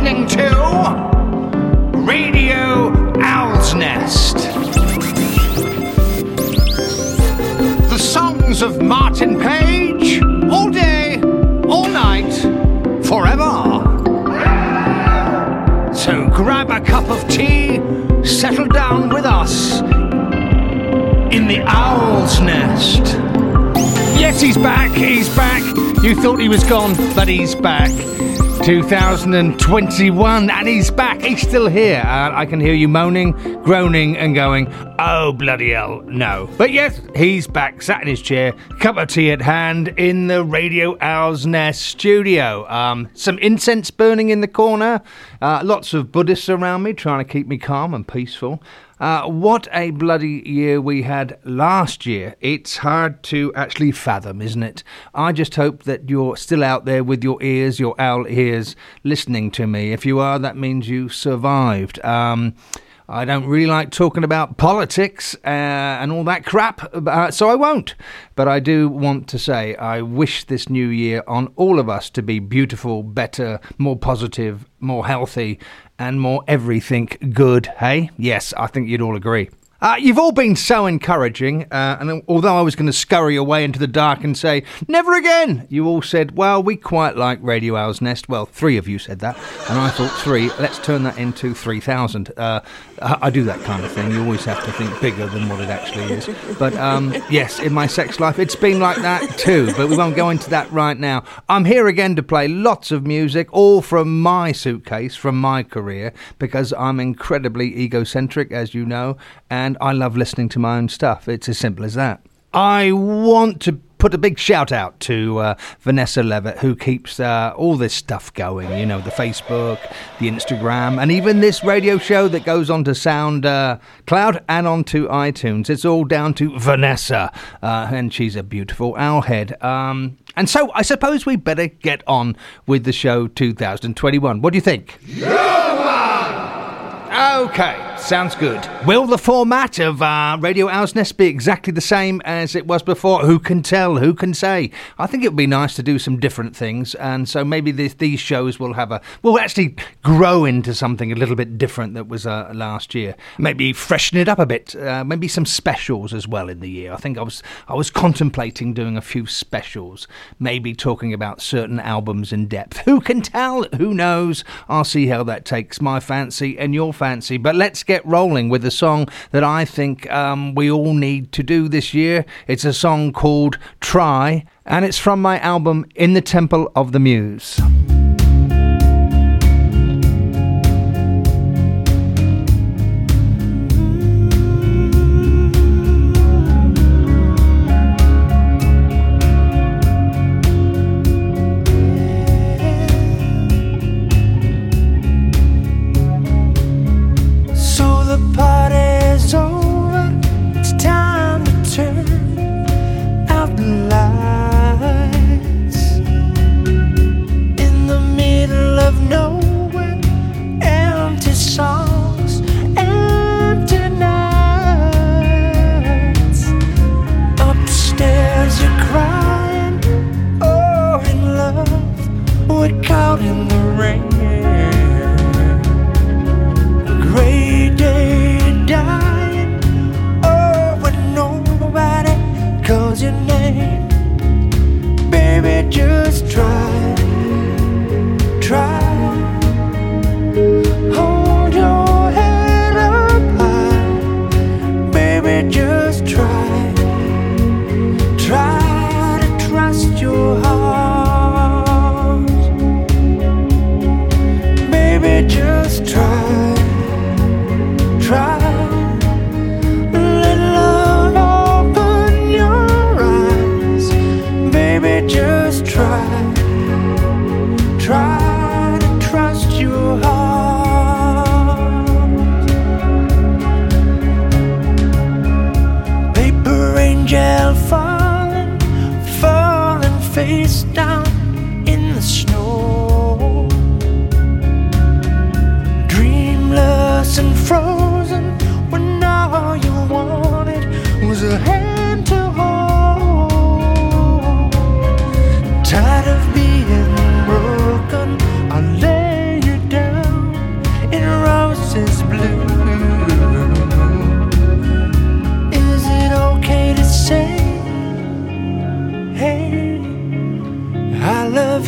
listening to Radio Owl's Nest. The songs of Martin Page, all day, all night, forever. So grab a cup of tea, settle down with us in the Owl's Nest. Yes, he's back, he's back. You thought he was gone, but he's back. 2021, and he's back. He's still here. Uh, I can hear you moaning, groaning, and going, oh, bloody hell, no. But yes, he's back, sat in his chair, cup of tea at hand in the Radio Owl's Nest studio. Um, some incense burning in the corner, uh, lots of Buddhists around me trying to keep me calm and peaceful. Uh, what a bloody year we had last year. It's hard to actually fathom, isn't it? I just hope that you're still out there with your ears, your owl ears, listening to me. If you are, that means you survived. Um, I don't really like talking about politics uh, and all that crap, uh, so I won't. But I do want to say I wish this new year on all of us to be beautiful, better, more positive, more healthy, and more everything good, hey? Yes, I think you'd all agree. Uh, you've all been so encouraging, uh, and although I was going to scurry away into the dark and say, never again, you all said, well, we quite like Radio Owl's Nest. Well, three of you said that, and I thought three, let's turn that into 3,000. Uh, I do that kind of thing. You always have to think bigger than what it actually is. But um, yes, in my sex life, it's been like that too, but we won't go into that right now. I'm here again to play lots of music, all from my suitcase, from my career, because I'm incredibly egocentric, as you know, and I love listening to my own stuff. It's as simple as that. I want to put a big shout out to uh, Vanessa Levitt, who keeps uh, all this stuff going. You know, the Facebook, the Instagram, and even this radio show that goes on to Sound uh, Cloud and onto iTunes. It's all down to Vanessa, uh, and she's a beautiful owlhead. Um, and so I suppose we better get on with the show 2021. What do you think? Okay, sounds good. Will the format of uh, Radio Owl's Nest be exactly the same as it was before? Who can tell? Who can say? I think it would be nice to do some different things, and so maybe this, these shows will have a will actually grow into something a little bit different that was uh, last year. Maybe freshen it up a bit. Uh, maybe some specials as well in the year. I think I was I was contemplating doing a few specials. Maybe talking about certain albums in depth. Who can tell? Who knows? I'll see how that takes my fancy and your fancy. But let's get rolling with a song that I think um, we all need to do this year. It's a song called Try, and it's from my album In the Temple of the Muse.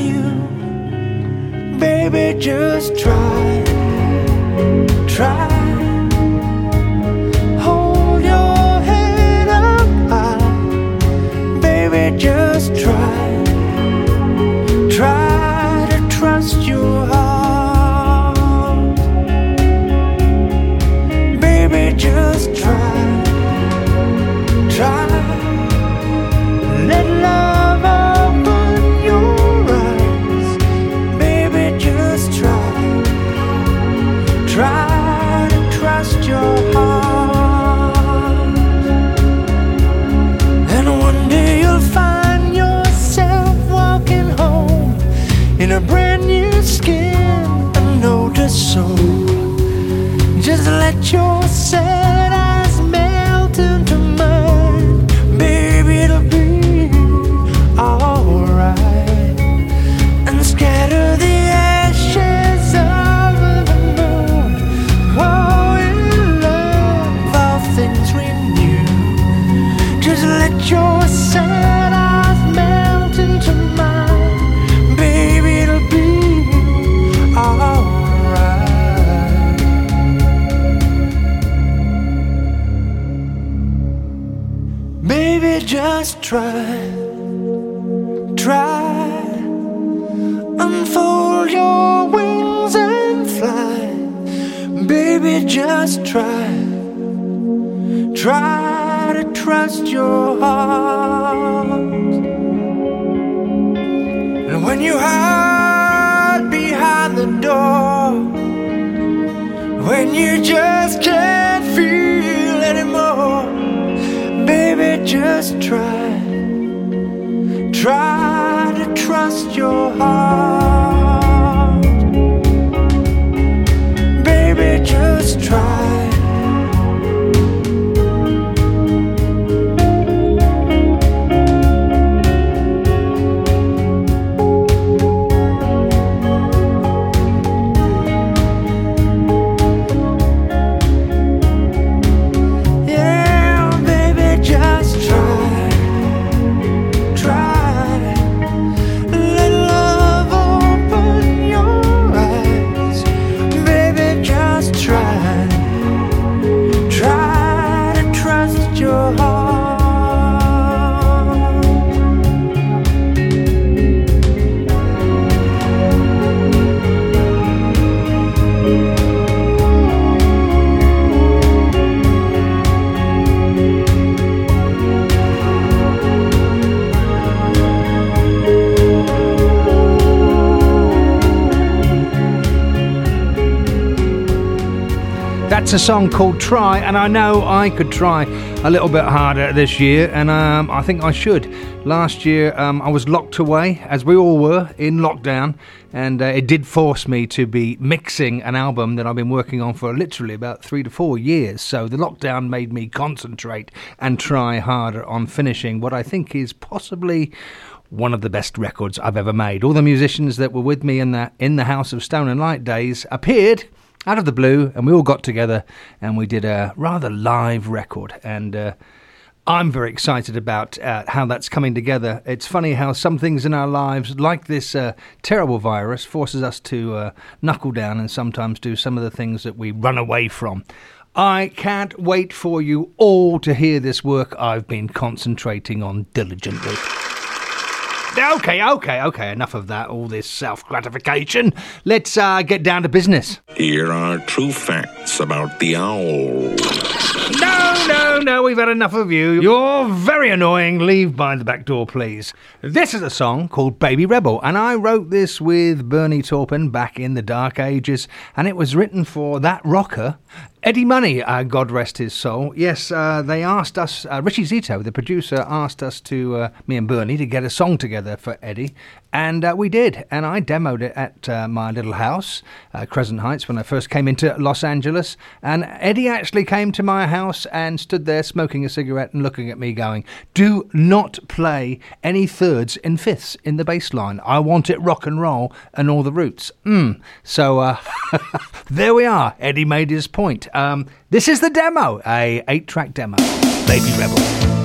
you. Baby, just try, try. When you just can't feel anymore. Baby, just try, try to trust your heart. That's a song called Try, and I know I could try a little bit harder this year, and um, I think I should. Last year, um, I was locked away, as we all were, in lockdown, and uh, it did force me to be mixing an album that I've been working on for literally about three to four years. So the lockdown made me concentrate and try harder on finishing what I think is possibly one of the best records I've ever made. All the musicians that were with me in the in the House of Stone and Light days appeared out of the blue, and we all got together and we did a rather live record. And uh, I'm very excited about uh, how that's coming together. It's funny how some things in our lives, like this uh, terrible virus, forces us to uh, knuckle down and sometimes do some of the things that we run away from. I can't wait for you all to hear this work I've been concentrating on diligently. Okay, okay, okay. Enough of that. All this self gratification. Let's uh, get down to business. Here are true facts about the owl. No, no, no. We've had enough of you. You're very annoying. Leave by the back door, please. This is a song called Baby Rebel, and I wrote this with Bernie Taupin back in the dark ages, and it was written for that rocker. Eddie Money, uh, God rest his soul. Yes, uh, they asked us, uh, Richie Zito, the producer, asked us to, uh, me and Bernie, to get a song together for Eddie. And uh, we did. And I demoed it at uh, my little house, Crescent Heights, when I first came into Los Angeles. And Eddie actually came to my house and stood there smoking a cigarette and looking at me, going, Do not play any thirds and fifths in the bass line. I want it rock and roll and all the roots. Mm. So there we are. Eddie made his point. Um, this is the demo, a eight track demo. Baby Rebel.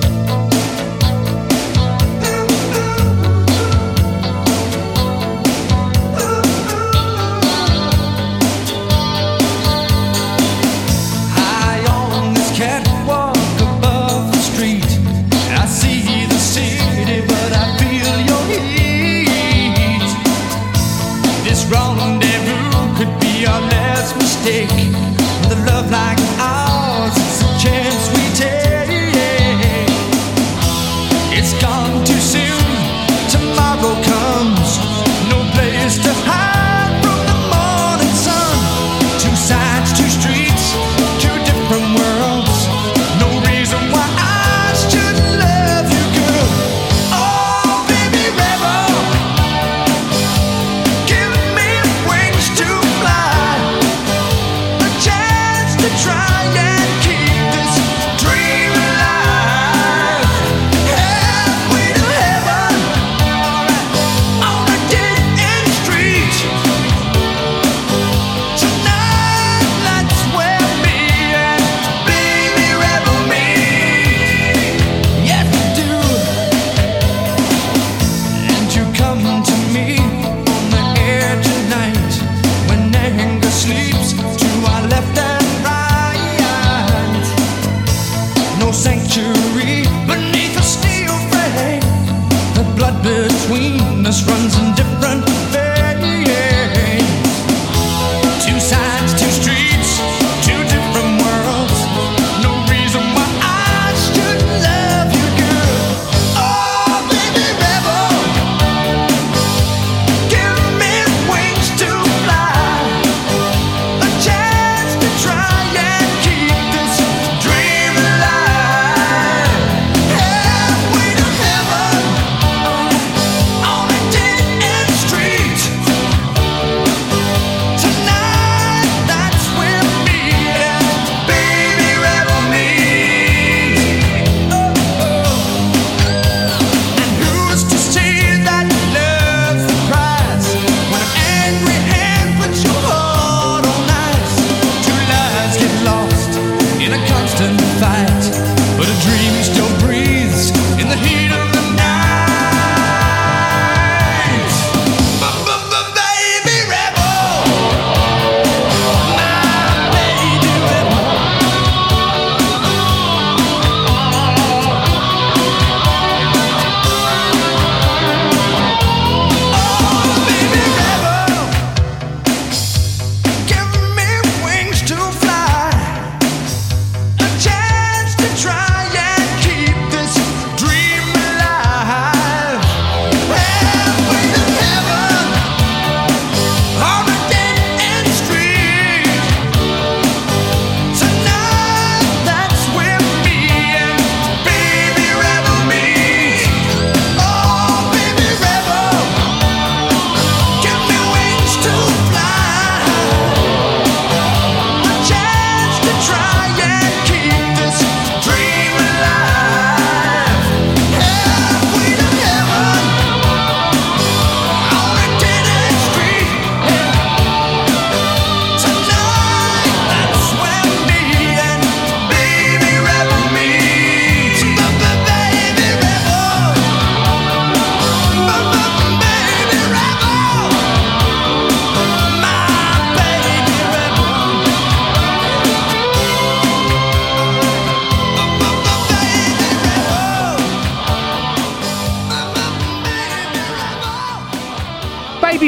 like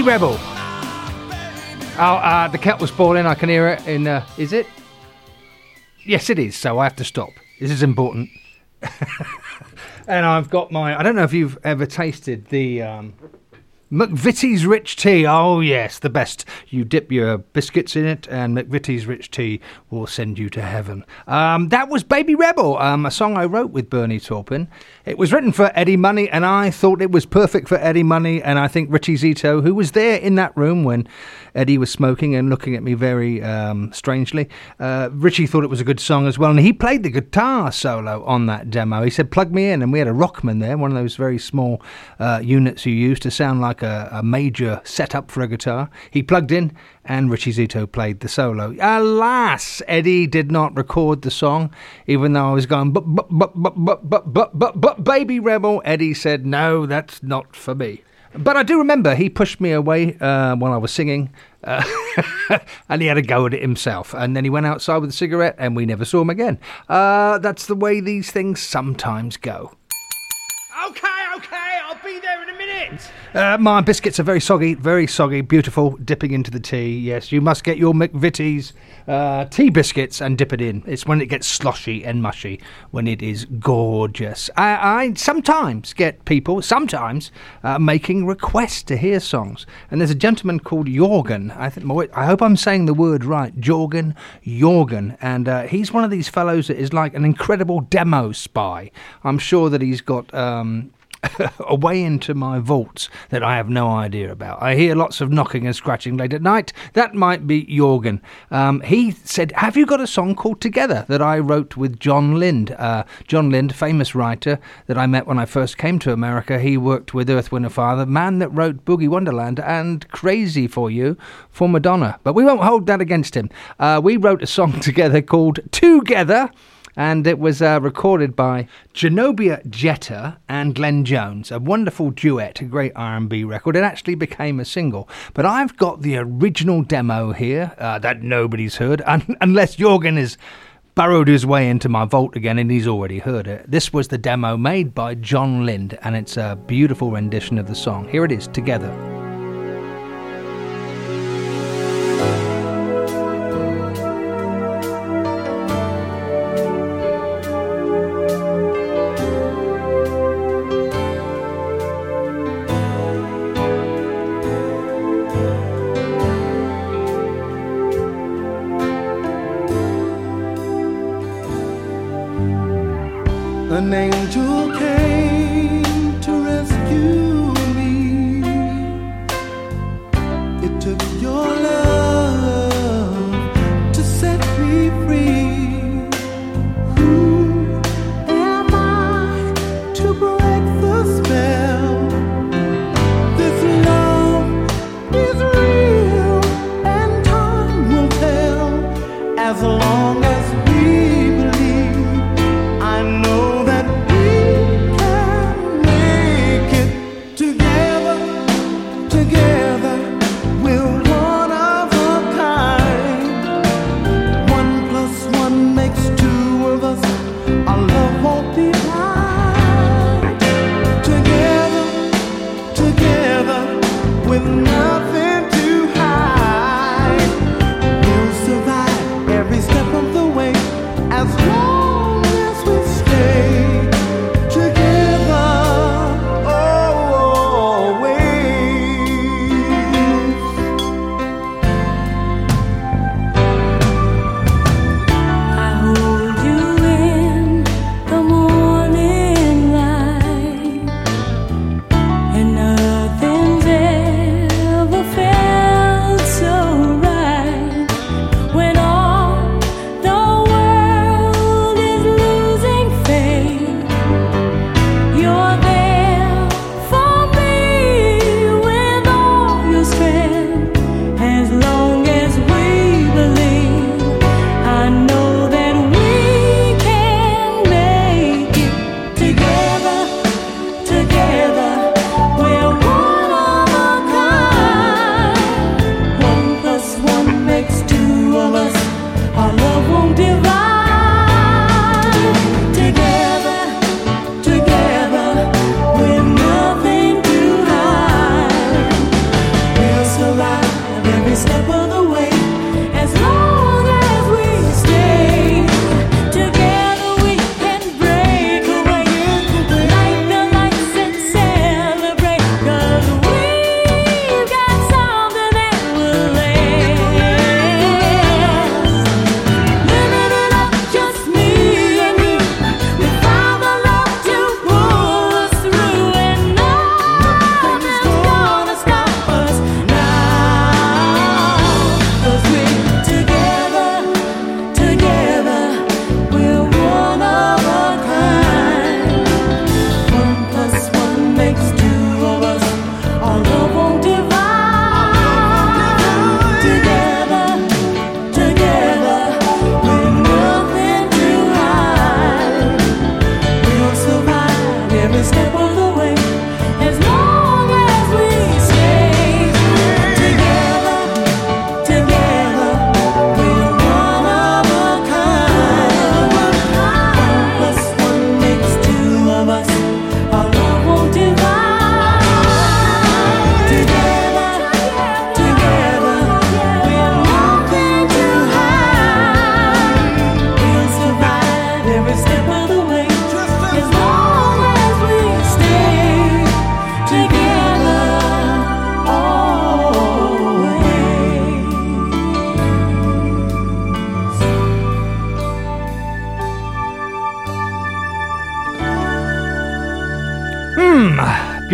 Rebel. Oh, uh, the kettle's boiling. I can hear it. In uh, is it? Yes, it is. So I have to stop. This is important. and I've got my. I don't know if you've ever tasted the um, McVitie's Rich Tea. Oh, yes, the best. You dip your biscuits in it, and McVitie's Rich Tea will send you to heaven. Um, that was Baby Rebel, um, a song I wrote with Bernie Taupin. It was written for Eddie Money, and I thought it was perfect for Eddie Money. And I think Richie Zito, who was there in that room when Eddie was smoking and looking at me very um, strangely, uh, Richie thought it was a good song as well. And he played the guitar solo on that demo. He said, plug me in. And we had a Rockman there, one of those very small uh, units you use to sound like a, a major setup for a guitar. He plugged in and Richie Zito played the solo. Alas, Eddie did not record the song, even though I was going, but, but, but, but, but, but, but, but, but, Baby Rebel. Eddie said, no, that's not for me. But I do remember he pushed me away uh, while I was singing, uh, and he had a go at it himself. And then he went outside with a cigarette, and we never saw him again. Uh, that's the way these things sometimes go. Okay, minute. Uh, my biscuits are very soggy, very soggy, beautiful, dipping into the tea. Yes, you must get your McVitie's uh, tea biscuits and dip it in. It's when it gets sloshy and mushy, when it is gorgeous. I, I sometimes get people, sometimes, uh, making requests to hear songs. And there's a gentleman called Jorgen. I, think, I hope I'm saying the word right. Jorgen, Jorgen. And uh, he's one of these fellows that is like an incredible demo spy. I'm sure that he's got. Um, away into my vaults that I have no idea about. I hear lots of knocking and scratching late at night. That might be Jorgen. Um, he said, Have you got a song called Together that I wrote with Jon Lind? Uh, Jon Lind, famous writer that I met when I first came to America. He worked with Earth, Wind, and Fire, the man that wrote Boogie Wonderland and Crazy for You for Madonna. But we won't hold that against him. Uh, we wrote a song together called Together and it was uh, recorded by Genobia Jeter and Glenn Jones, a wonderful duet, a great R&B record. It actually became a single, but I've got the original demo here uh, that nobody's heard, un- unless Jorgen has burrowed his way into my vault again and he's already heard it. This was the demo made by Jon Lind, and it's a beautiful rendition of the song. Here it is, together.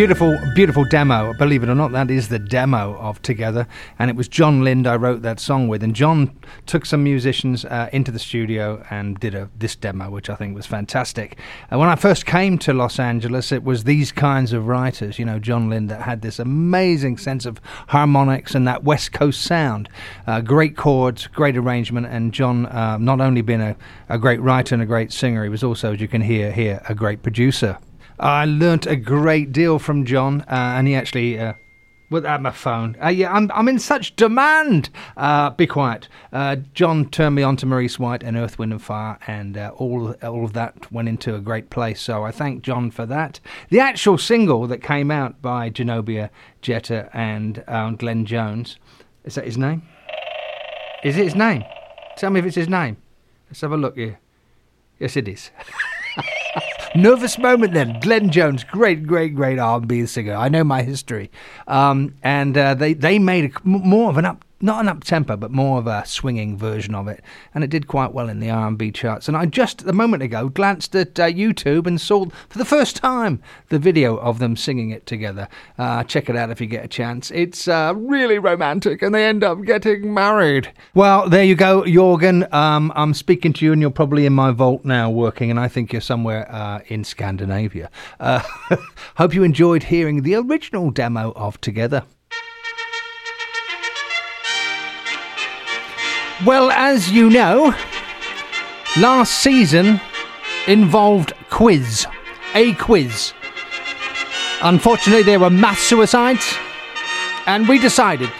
Beautiful, beautiful demo. Believe it or not, that is the demo of Together. And it was Jon Lind I wrote that song with. And Jon took some musicians uh, into the studio and did a, this demo, which I think was fantastic. And when I first came to Los Angeles, it was these kinds of writers, you know, Jon Lind, that had this amazing sense of harmonics and that West Coast sound. Uh, great chords, great arrangement. And Jon, uh, not only being a, a great writer and a great singer, he was also, as you can hear here, a great producer. I learnt a great deal from Jon, uh, and he actually. Uh, Without my phone, uh, yeah, I'm I'm in such demand. Uh, be quiet. Uh, Jon turned me on to Maurice White and Earth, Wind and Fire, and uh, all all of that went into a great place. So I thank Jon for that. The actual single that came out by Genobia, Jeter and um, Glenn Jones, is that his name? Is it his name? Tell me if it's his name. Let's have a look here. Yes, it is. Nervous moment then. Glenn Jones, great, great, great R&B singer. I know my history. Um, and uh, they, they made a, more of an up not an up tempo, but more of a swinging version of it, and it did quite well in the R&B charts. And I just a moment ago glanced at uh, YouTube and saw for the first time the video of them singing it together. Uh, check it out if you get a chance. It's uh, really romantic, and they end up getting married. Well, there you go, Jorgen. Um, I'm speaking to you, and you're probably in my vault now working, and I think you're somewhere uh, in Scandinavia. Uh, hope you enjoyed hearing the original demo of Together. Well, as you know, last season involved quiz, a quiz. Unfortunately, there were mass suicides, and we decided,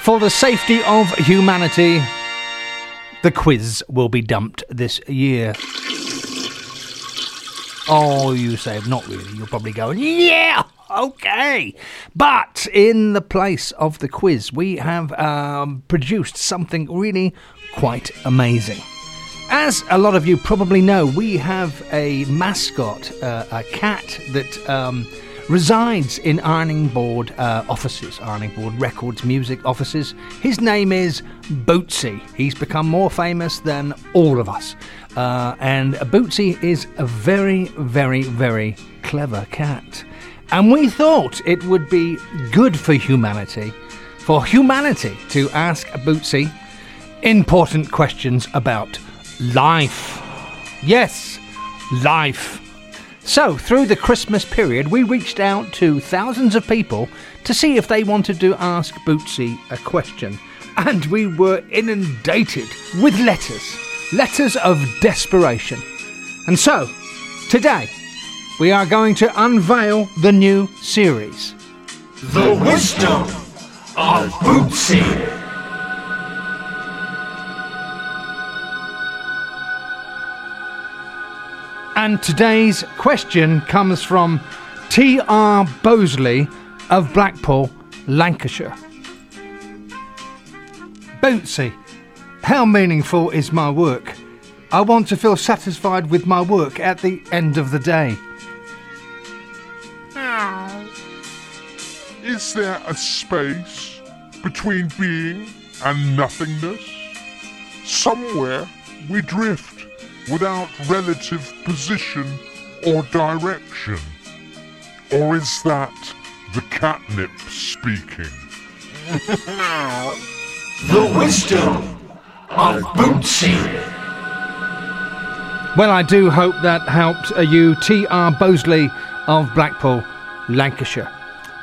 for the safety of humanity, the quiz will be dumped this year. Oh, you say, not really. You're probably going, yeah! Okay. But in the place of the quiz, we have um, produced something really quite amazing. As a lot of you probably know, we have a mascot, uh, a cat that um, resides in Ironing Board uh, offices, Ironing Board Records music offices. His name is Bootsy. He's become more famous than all of us. Uh, and Bootsy is a very, very, very clever cat. And we thought it would be good for humanity, for humanity to ask Bootsy important questions about life. Yes, life. So, through the Christmas period, we reached out to thousands of people to see if they wanted to ask Bootsy a question. And we were inundated with letters, letters of desperation. And so, today, we are going to unveil the new series. The wisdom of Bootsy. And today's question comes from T.R. Bosley of Blackpool, Lancashire. Bootsy, how meaningful is my work? I want to feel satisfied with my work at the end of the day. Is there a space between being and nothingness? Somewhere we drift without relative position or direction. Or is that the catnip speaking? The wisdom of Bootsy. Well, I do hope that helped you, T.R. Bosley of Blackpool, Lancashire.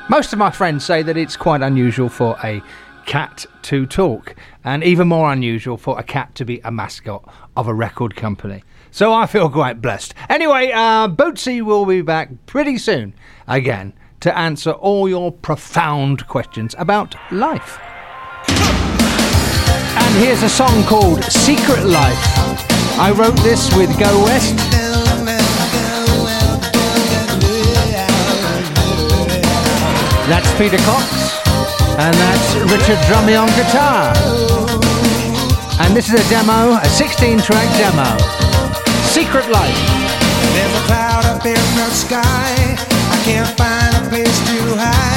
Most of my friends say that it's quite unusual for a cat to talk, and even more unusual for a cat to be a mascot of a record company. So I feel quite blessed. Anyway, uh, Bootsy will be back pretty soon again to answer all your profound questions about life. And here's a song called Secret Life. I wrote this with Go West. That's Peter Cox. And that's Richard Drummie on guitar. And this is a demo, a 16 track demo. Secret Life. There's a cloud up in the sky. I can't find a place to hide.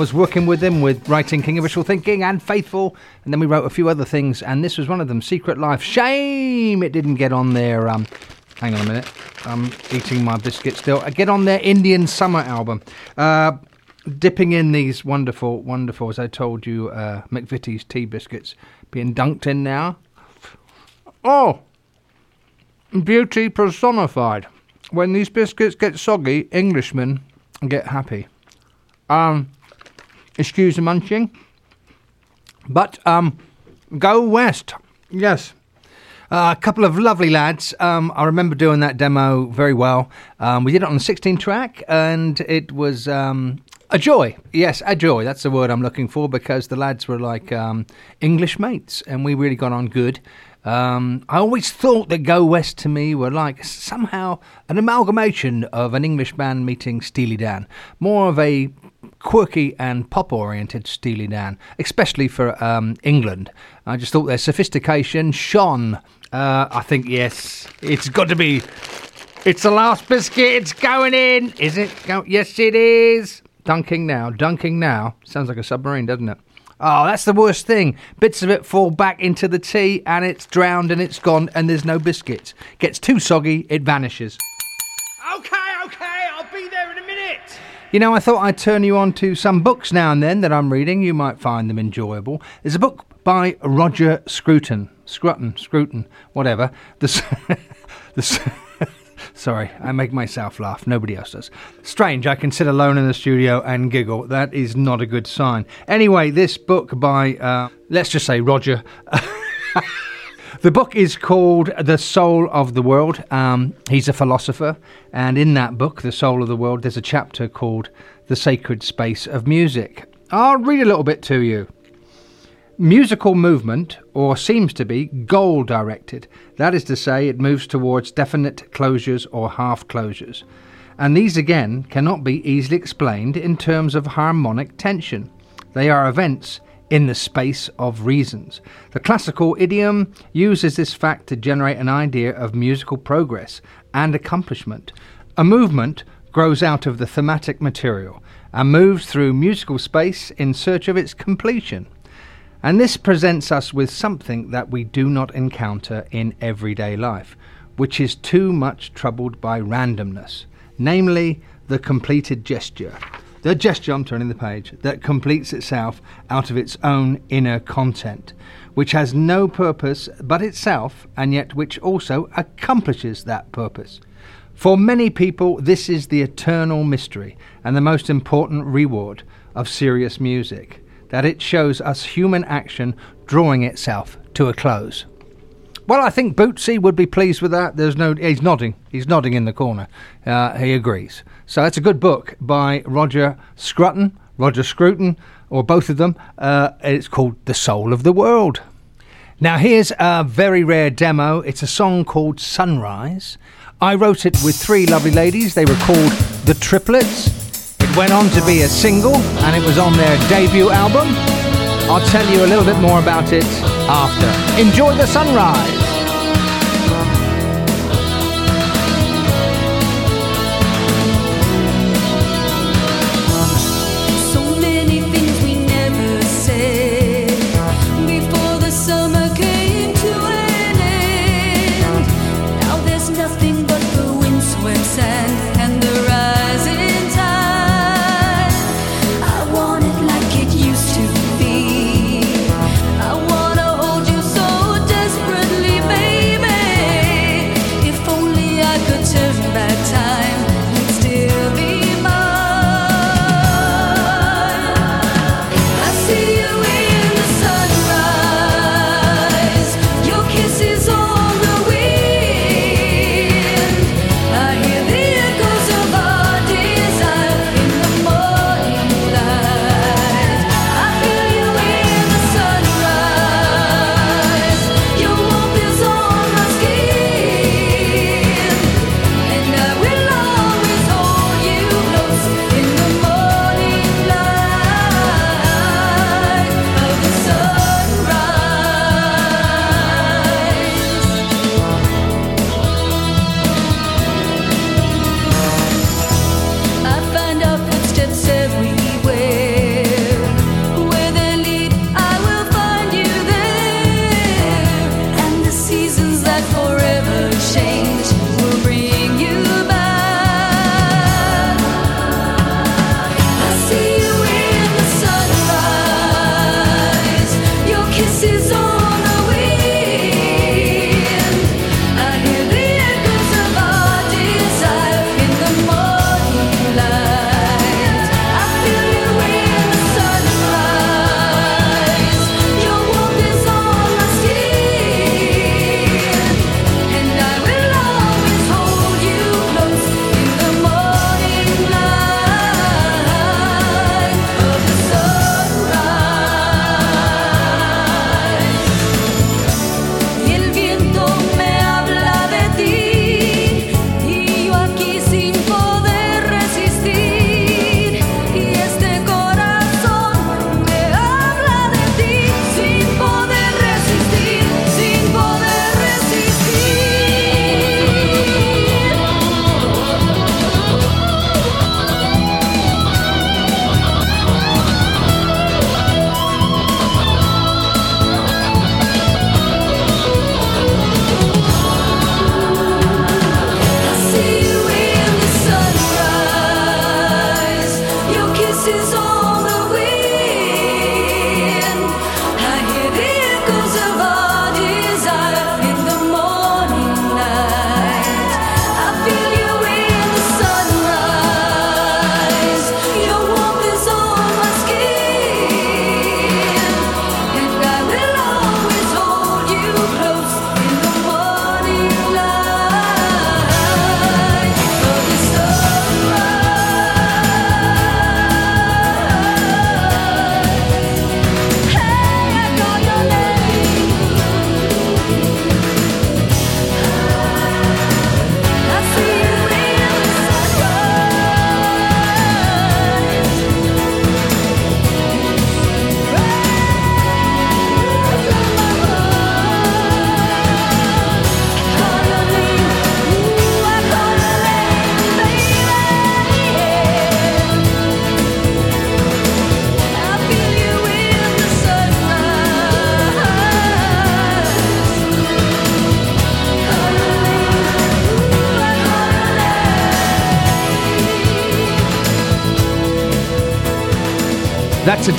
Was working with him with writing King of Wishful Thinking and Faithful, and then we wrote a few other things, and this was one of them, Secret Life. Shame it didn't get on there. Um, hang on a minute, I'm eating my biscuit still. Uh, Get on their Indian Summer album. Uh, dipping in these wonderful, wonderful, as I told you, uh, McVitie's tea biscuits being dunked in now. Oh, beauty personified. When these biscuits get soggy, Englishmen get happy. Um, excuse the munching, but um, go west. Yes. Uh, a couple of lovely lads. Um, I remember doing that demo very well. Um, we did it on the 16 track, and it was um, a joy. Yes, a joy. That's the word I'm looking for because the lads were like um, English mates, and we really got on good. Um, I always thought that Go West to me were like somehow an amalgamation of an English band meeting Steely Dan, more of a quirky and pop oriented Steely Dan, especially for um, England. I just thought their sophistication shone. Uh, I think, yes, it's got to be. It's the last biscuit, it's going in. Is it? Go- yes, it is. Dunking now, dunking now. Sounds like a submarine, doesn't it? Oh, that's the worst thing. Bits of it fall back into the tea and it's drowned and it's gone and there's no biscuits. Gets too soggy, it vanishes. Okay, okay, I'll be there in a minute. You know, I thought I'd turn you on to some books now and then that I'm reading. You might find them enjoyable. There's a book by Roger Scruton. Scruton, Scruton, whatever. The, the, Sorry, I make myself laugh. Nobody else does. Strange, I can sit alone in the studio and giggle. That is not a good sign. Anyway, this book by, uh, let's just say Roger. The book is called The Soul of the World. Um, he's a philosopher, and in that book, The Soul of the World, there's a chapter called The Sacred Space of Music. I'll read a little bit to you. Musical movement, or seems to be, goal directed. That is to say, it moves towards definite closures or half closures. And these again cannot be easily explained in terms of harmonic tension. They are events in the space of reasons. The classical idiom uses this fact to generate an idea of musical progress and accomplishment. A movement grows out of the thematic material and moves through musical space in search of its completion. And this presents us with something that we do not encounter in everyday life, which is too much troubled by randomness, namely the completed gesture. The gesture, I'm turning the page, that completes itself out of its own inner content, which has no purpose but itself, and yet which also accomplishes that purpose. For many people, this is the eternal mystery and the most important reward of serious music that it shows us human action drawing itself to a close. Well, I think Bootsy would be pleased with that. There's no, he's nodding. He's nodding in the corner. Uh, he agrees. So it's a good book by Roger Scruton, Roger Scruton, or both of them. Uh, it's called The Soul of the World. Now, here's a very rare demo. It's a song called Sunrise. I wrote it with three lovely ladies. They were called The Triplets. It went on to be a single, and it was on their debut album. I'll tell you a little bit more about it after. Enjoy the sunrise.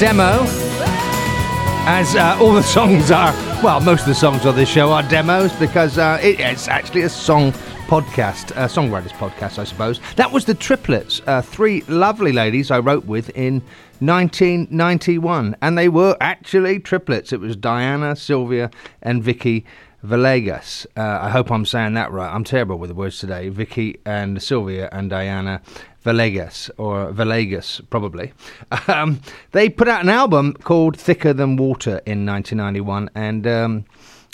Demo. As uh, all the songs are, well, most of the songs on this show are demos because uh, it, it's actually a song podcast, a songwriters podcast, I suppose. That was the triplets, uh, three lovely ladies I wrote with in 1991, and they were actually triplets. It was Diana, Sylvia, and Vicky Villegas. Uh, I hope I'm saying that right. I'm terrible with the words today. Vicky and Sylvia and Diana Villegas, or Villegas, probably. Um, they put out an album called Thicker Than Water in 1991, and. Um,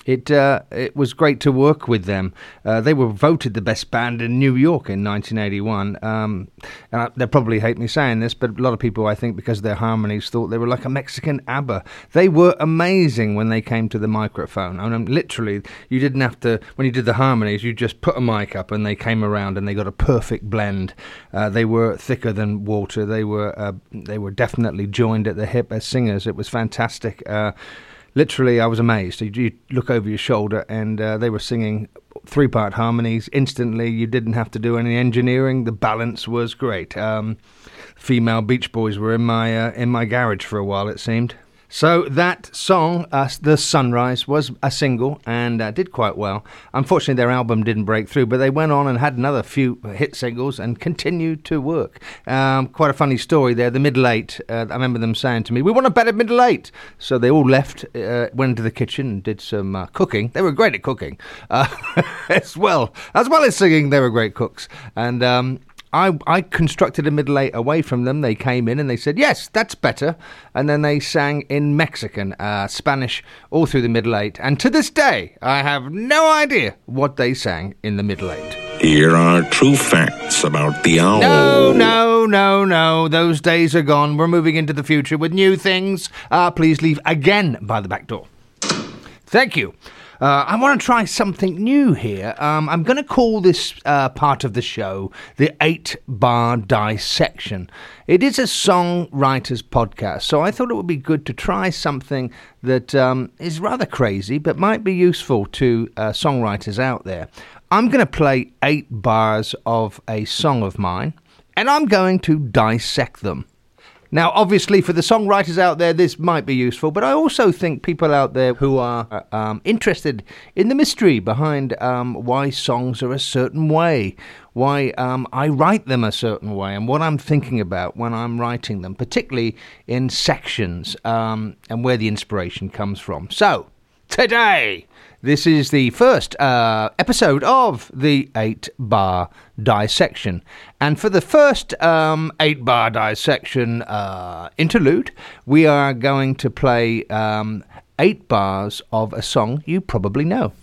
it uh, it was great to work with them. Uh, they were voted the best band in New York in 1981. Um, and I, they'll probably hate me saying this, but a lot of people, I think, because of their harmonies, thought they were like a Mexican ABBA. They were amazing when they came to the microphone. I mean, literally, you didn't have to when you did the harmonies. You just put a mic up, and they came around, and they got a perfect blend. Uh, they were thicker than water. They were uh, they were definitely joined at the hip as singers. It was fantastic. Uh, literally, I was amazed. You, look over your shoulder, and uh, they were singing three part harmonies instantly. You didn't have to do any engineering. The balance was great. Um, female Beach Boys were in my uh, in my garage for a while. It seemed. So that song, uh, "The Sunrise," was a single and uh, did quite well. Unfortunately, their album didn't break through, but they went on and had another few hit singles and continued to work. Um, quite a funny story there. The middle eight. Uh, I remember them saying to me, "We want a better middle eight. So they all left, uh, went into the kitchen, and did some uh, cooking. They were great at cooking uh, as well as well as singing. They were great cooks, and um, I, I constructed a middle eight away from them. They came in and they said, yes, that's better. And then they sang in Mexican, uh, Spanish, all through the middle eight. And to this day, I have no idea what they sang in the middle eight. Here are true facts about the owl. No, no, no, no. Those days are gone. We're moving into the future with new things. Uh, please leave again by the back door. Thank you. Uh, I want to try something new here. Um, I'm going to call this uh, part of the show the eight bar dissection. It is a songwriter's podcast, so I thought it would be good to try something that um, is rather crazy but might be useful to uh, songwriters out there. I'm going to play eight bars of a song of mine, and I'm going to dissect them. Now, obviously, for the songwriters out there, this might be useful, but I also think people out there who are uh, um, interested in the mystery behind um, why songs are a certain way, why um, I write them a certain way, and what I'm thinking about when I'm writing them, particularly in sections um, and where the inspiration comes from. So, today, this is the first uh, episode of the 8 bar dissection. And for the first um, 8 bar dissection uh, interlude, we are going to play um, 8 bars of a song you probably know.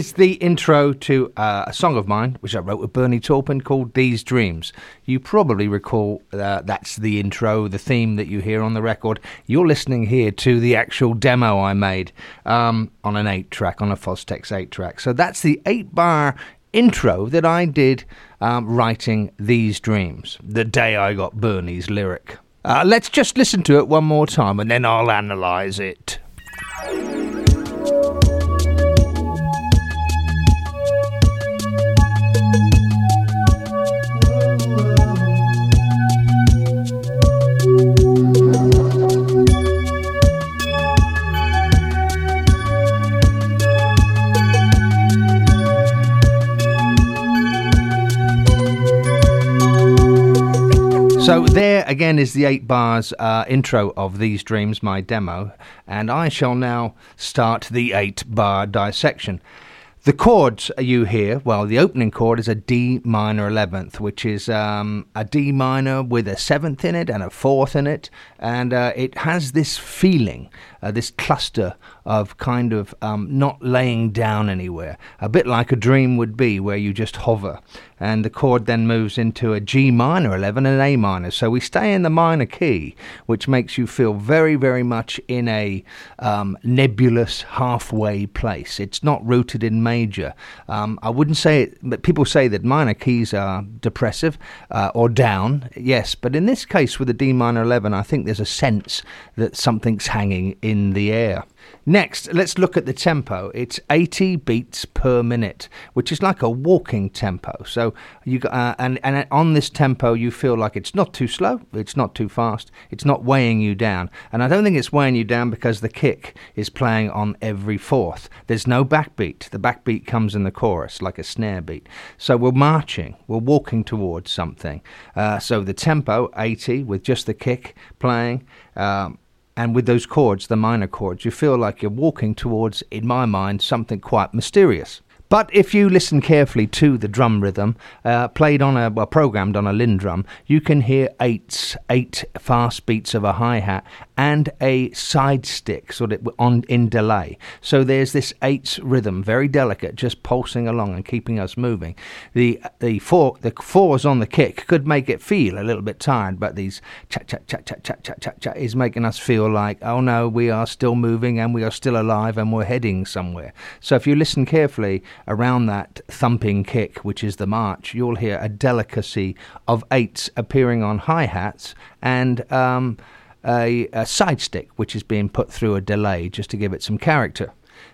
Is the intro to uh, a song of mine, which I wrote with Bernie Taupin called These Dreams. You probably recall uh, that's the intro, the theme that you hear on the record. You're listening here to the actual demo I made um, on an 8 track, on a Fostex 8 track. So that's the 8 bar intro that I did um, writing These Dreams, the day I got Bernie's lyric. Uh, let's just listen to it one more time and then I'll analyse it. So there again is the eight bars uh, intro of these dreams, my demo, and I shall now start the eight bar dissection. The chords you hear, well, the opening chord is a D minor 11th, which is um, a D minor with a seventh in it and a fourth in it, and uh, it has this feeling, uh, this cluster of kind of um, not laying down anywhere, a bit like a dream would be, where you just hover. And the chord then moves into a G minor 11 and A minor. So we stay in the minor key, which makes you feel very, very much in a um, nebulous halfway place. It's not rooted in major. Um, I wouldn't say it, but people say that minor keys are depressive uh, or down, yes, but in this case with the D minor 11, I think there's a sense that something's hanging in the air. Next, let's look at the tempo. It's 80 beats per minute, which is like a walking tempo. So you uh, and and on this tempo, you feel like it's not too slow, it's not too fast, it's not weighing you down. And I don't think it's weighing you down because the kick is playing on every fourth. There's no backbeat. The backbeat comes in the chorus like a snare beat. So we're marching, we're walking towards something. Uh, so the tempo 80 with just the kick playing. Um, and with those chords, the minor chords, you feel like you're walking towards, in my mind, something quite mysterious. But if you listen carefully to the drum rhythm, uh, played on a, well, programmed on a LinnDrum, you can hear eights, eight fast beats of a hi hat and a side stick sort of on in delay. So there's this eights rhythm, very delicate, just pulsing along and keeping us moving. The the four the fours on the kick could make it feel a little bit tired, but these chat chat chat chat chat chat chat chat is making us feel like oh no, we are still moving and we are still alive and we're heading somewhere. So if you listen carefully around that thumping kick, which is the march, you'll hear a delicacy of eights appearing on hi hats and um, a, a side stick, which is being put through a delay just to give it some character.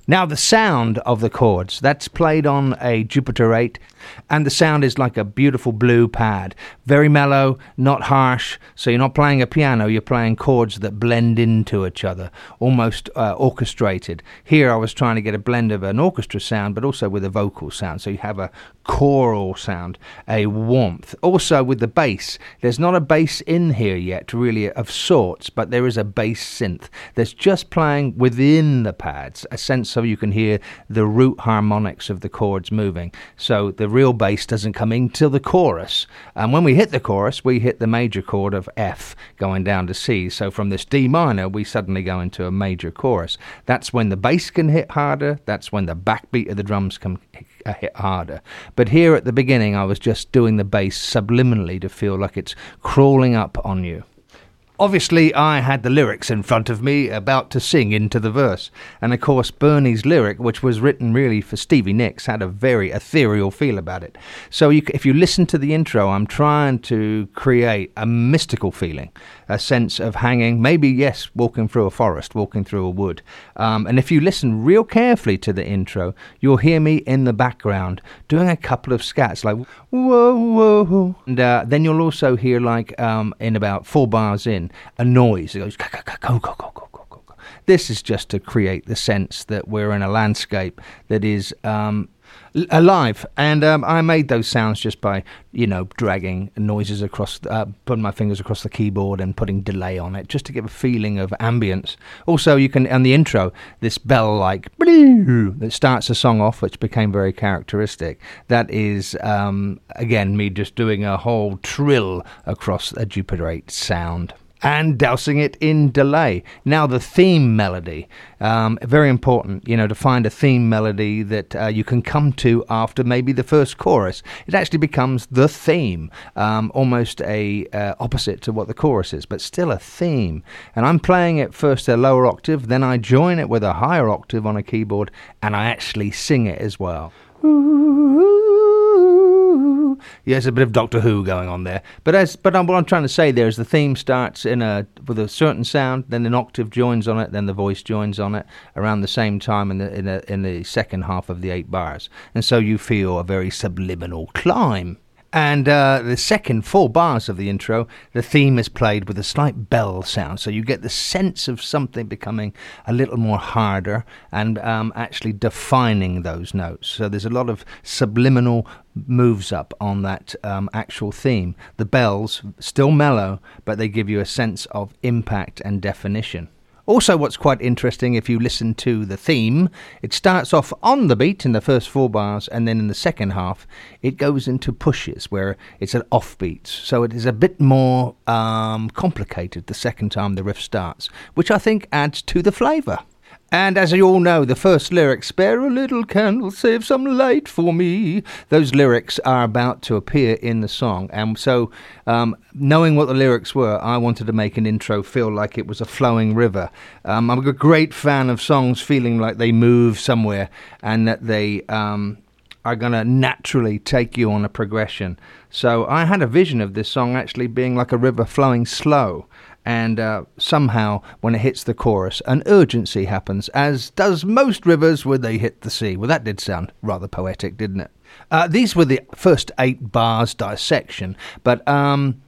Now, the sound of the chords, that's played on a Jupiter 8, and the sound is like a beautiful blue pad. Very mellow, not harsh, so you're not playing a piano, you're playing chords that blend into each other, almost uh, orchestrated. Here, I was trying to get a blend of an orchestra sound, but also with a vocal sound, so you have a choral sound, a warmth. Also, with the bass, there's not a bass in here yet, really, of sorts, but there is a bass synth that's just playing within the pads, a sense so you can hear the root harmonics of the chords moving. So the real bass doesn't come in till the chorus. And when we hit the chorus, we hit the major chord of F going down to C. So from this D minor, we suddenly go into a major chorus. That's when the bass can hit harder. That's when the backbeat of the drums can hit harder. But here at the beginning, I was just doing the bass subliminally to feel like it's crawling up on you. Obviously, I had the lyrics in front of me about to sing into the verse. And of course, Bernie's lyric, which was written really for Stevie Nicks, had a very ethereal feel about it. So you, if you listen to the intro, I'm trying to create a mystical feeling, a sense of hanging, maybe, yes, walking through a forest, walking through a wood. Um, and if you listen real carefully to the intro, you'll hear me in the background doing a couple of scats like whoa, whoa. And uh, then you'll also hear, like, um, in about four bars in, a noise. It goes, go, go, go, go, go, go, go. This is just to create the sense that we're in a landscape that is um, alive. And um, I made those sounds just by, you know, dragging noises across, uh, putting my fingers across the keyboard and putting delay on it, just to give a feeling of ambience. Also, you can, on the intro, this bell like that starts the song off, which became very characteristic. That is, um, again, me just doing a whole trill across a Jupiter 8 sound and dousing it in delay. Now, the theme melody, um, very important, you know, to find a theme melody that uh, you can come to after maybe the first chorus. It actually becomes the theme, um, almost a uh, opposite to what the chorus is, but still a theme. And I'm playing it first a lower octave, then I join it with a higher octave on a keyboard, and I actually sing it as well. Yeah, there's a bit of Doctor Who going on there. But as but um, what I'm trying to say there is the theme starts in a with a certain sound, then an octave joins on it, then the voice joins on it around the same time in the in the in the second half of the eight bars, and so you feel a very subliminal climb. And uh, the second four bars of the intro, the theme is played with a slight bell sound, so you get the sense of something becoming a little more harder and um, actually defining those notes. So there's a lot of subliminal moves up on that um, actual theme. The bells still mellow, but they give you a sense of impact and definition. Also, what's quite interesting if you listen to the theme, it starts off on the beat in the first four bars, and then in the second half, it goes into pushes where it's an offbeat. So it is a bit more um, complicated the second time the riff starts, which I think adds to the flavour. And as you all know, the first lyric, spare a little candle, save some light for me, those lyrics are about to appear in the song. And so, um, knowing what the lyrics were, I wanted to make an intro feel like it was a flowing river. Um, I'm a great fan of songs feeling like they move somewhere and that they. Um, are going to naturally take you on a progression. So I had a vision of this song actually being like a river flowing slow and uh, somehow when it hits the chorus, an urgency happens, as does most rivers when they hit the sea. Well, that did sound rather poetic, didn't it? Uh, these were the first eight bars dissection, but um,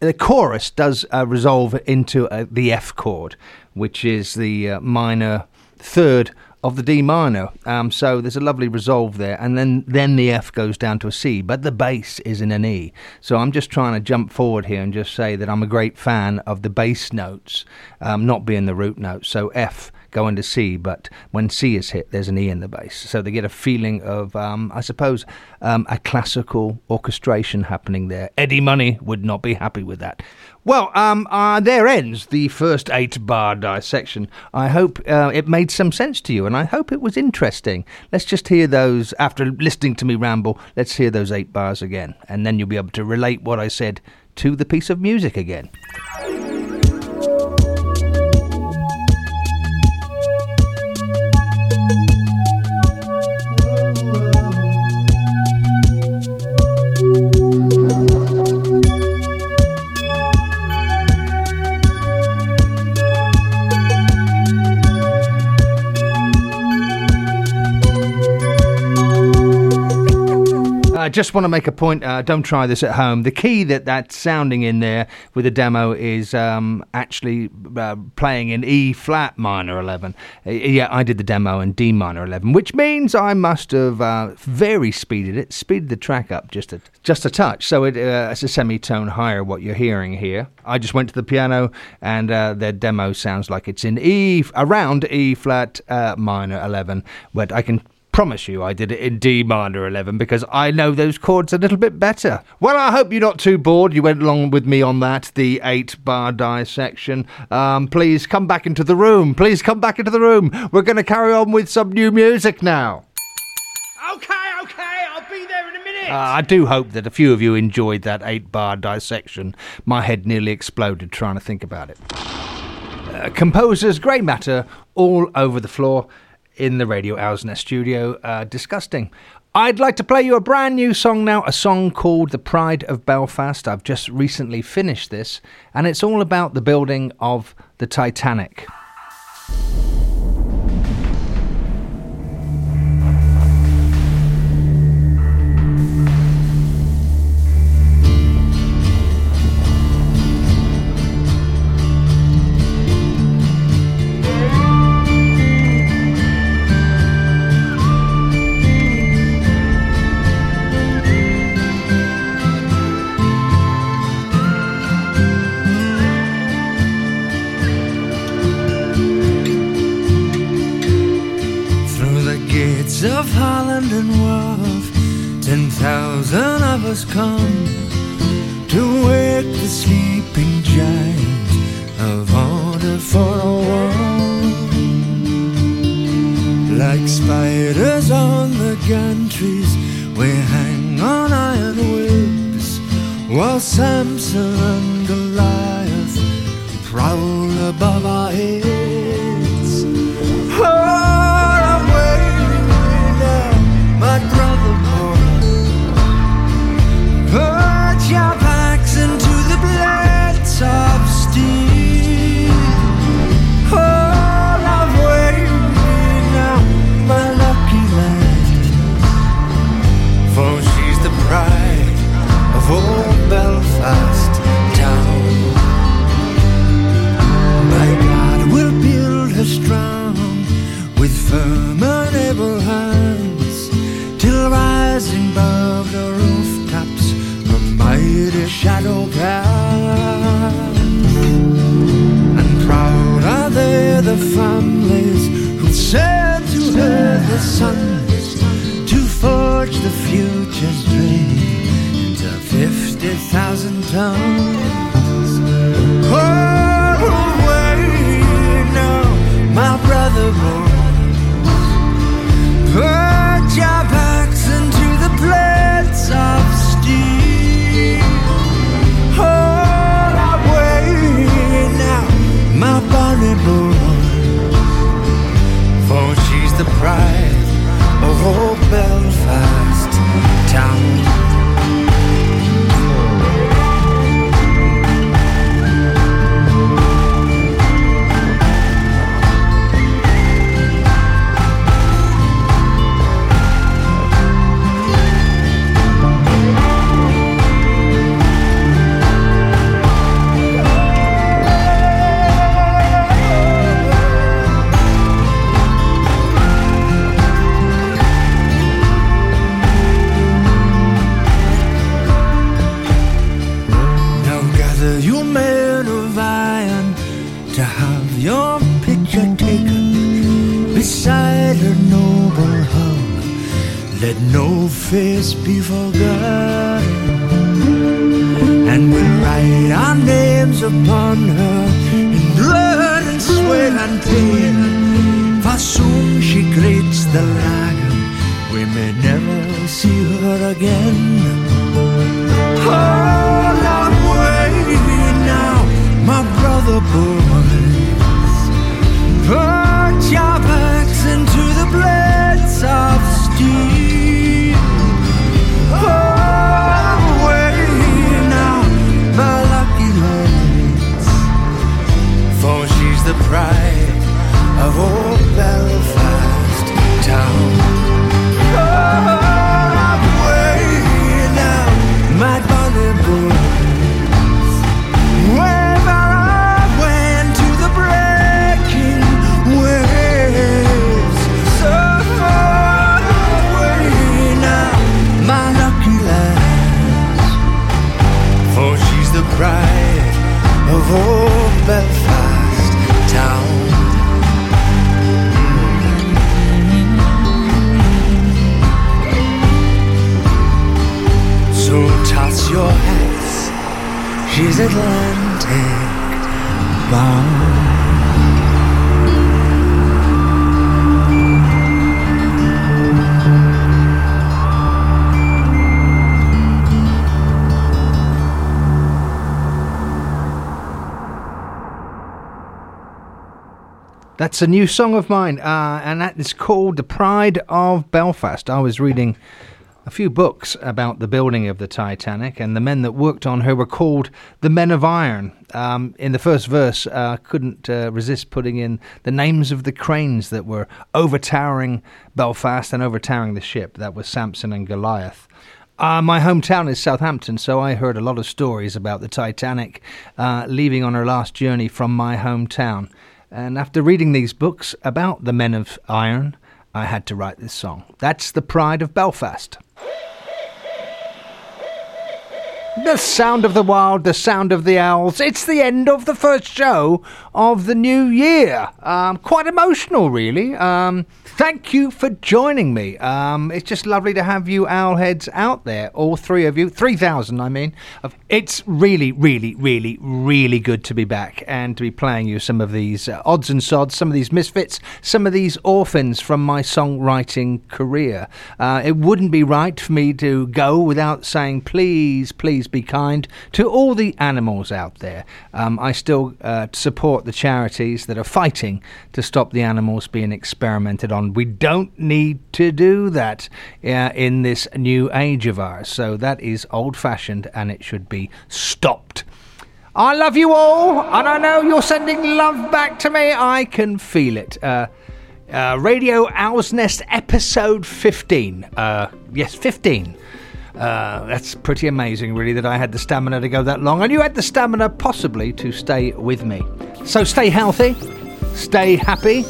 the chorus does uh, resolve into uh, the F chord, which is the uh, minor third of the D minor. Um, so there's a lovely resolve there, and then then the F goes down to a C, but the bass is in an E. So I'm just trying to jump forward here and just say that I'm a great fan of the bass notes um, not being the root notes. So F going to C, but when C is hit, there's an E in the bass. So they get a feeling of, um, I suppose, um, a classical orchestration happening there. Eddie Money would not be happy with that. Well, um, uh, there ends the first eight bar dissection. I hope uh, it made some sense to you, and I hope it was interesting. Let's just hear those, after listening to me ramble, let's hear those eight bars again, and then you'll be able to relate what I said to the piece of music again. I just want to make a point. Uh, don't try this at home. The key that that's sounding in there with the demo is um, actually uh, playing in E flat minor 11. Uh, yeah, I did the demo in D minor 11, which means I must have uh, very speeded it, speeded the track up just a just a touch. So it, uh, it's a semitone higher. What you're hearing here. I just went to the piano and uh, their demo sounds like it's in E around E flat minor 11, but I can promise you I did it in D minor 11 because I know those chords a little bit better. Well, I hope you're not too bored. You went along with me on that, the eight bar dissection. Um, please come back into the room. Please come back into the room. We're going to carry on with some new music now. Okay, okay, I'll be there in a minute. Uh, I do hope that a few of you enjoyed that eight bar dissection. My head nearly exploded trying to think about it. Uh, composers, grey matter all over the floor in the Radio Owl's Nest studio. Uh, disgusting. I'd like to play you a brand new song now, a song called The Pride of Belfast. I've just recently finished this, and it's all about the building of the Titanic. The sons to forge the future's dream into fifty thousand tons. That's a new song of mine, uh, and that is called The Pride of Belfast. I was reading a few books about the building of the Titanic, and the men that worked on her were called the Men of Iron. Um, in the first verse, uh, couldn't uh, resist putting in the names of the cranes that were overtowering Belfast and overtowering the ship. That was Samson and Goliath. Uh, my hometown is Southampton, so I heard a lot of stories about the Titanic uh, leaving on her last journey from my hometown. And after reading these books about the men of iron, I had to write this song. That's the pride of Belfast. The sound of the wild, the sound of the owls. It's the end of the first show of the new year. Um, quite emotional, really. Um, thank you for joining me. Um, it's just lovely to have you owlheads out there, all three of you, 3,000, I mean. It's really, really, really, really good to be back and to be playing you some of these uh, odds and sods, some of these misfits, some of these orphans from my songwriting career. Uh, it wouldn't be right for me to go without saying, please, please, please be kind to all the animals out there. Um, I still uh, support the charities that are fighting to stop the animals being experimented on. We don't need to do that uh, in this new age of ours. So that is old fashioned and it should be stopped. I love you all, and I know you're sending love back to me. I can feel it. Uh, uh, Radio Owl's Nest episode 15. Uh, yes, 15. Uh, that's pretty amazing, really, that I had the stamina to go that long, and you had the stamina possibly to stay with me. So stay healthy, stay happy,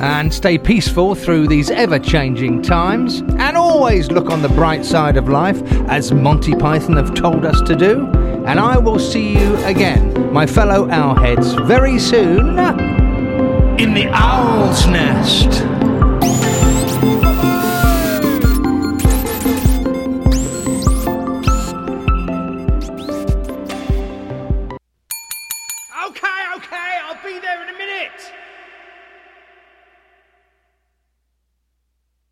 and stay peaceful through these ever changing times, and always look on the bright side of life, as Monty Python have told us to do. And I will see you again, my fellow owlheads, very soon in the owl's nest.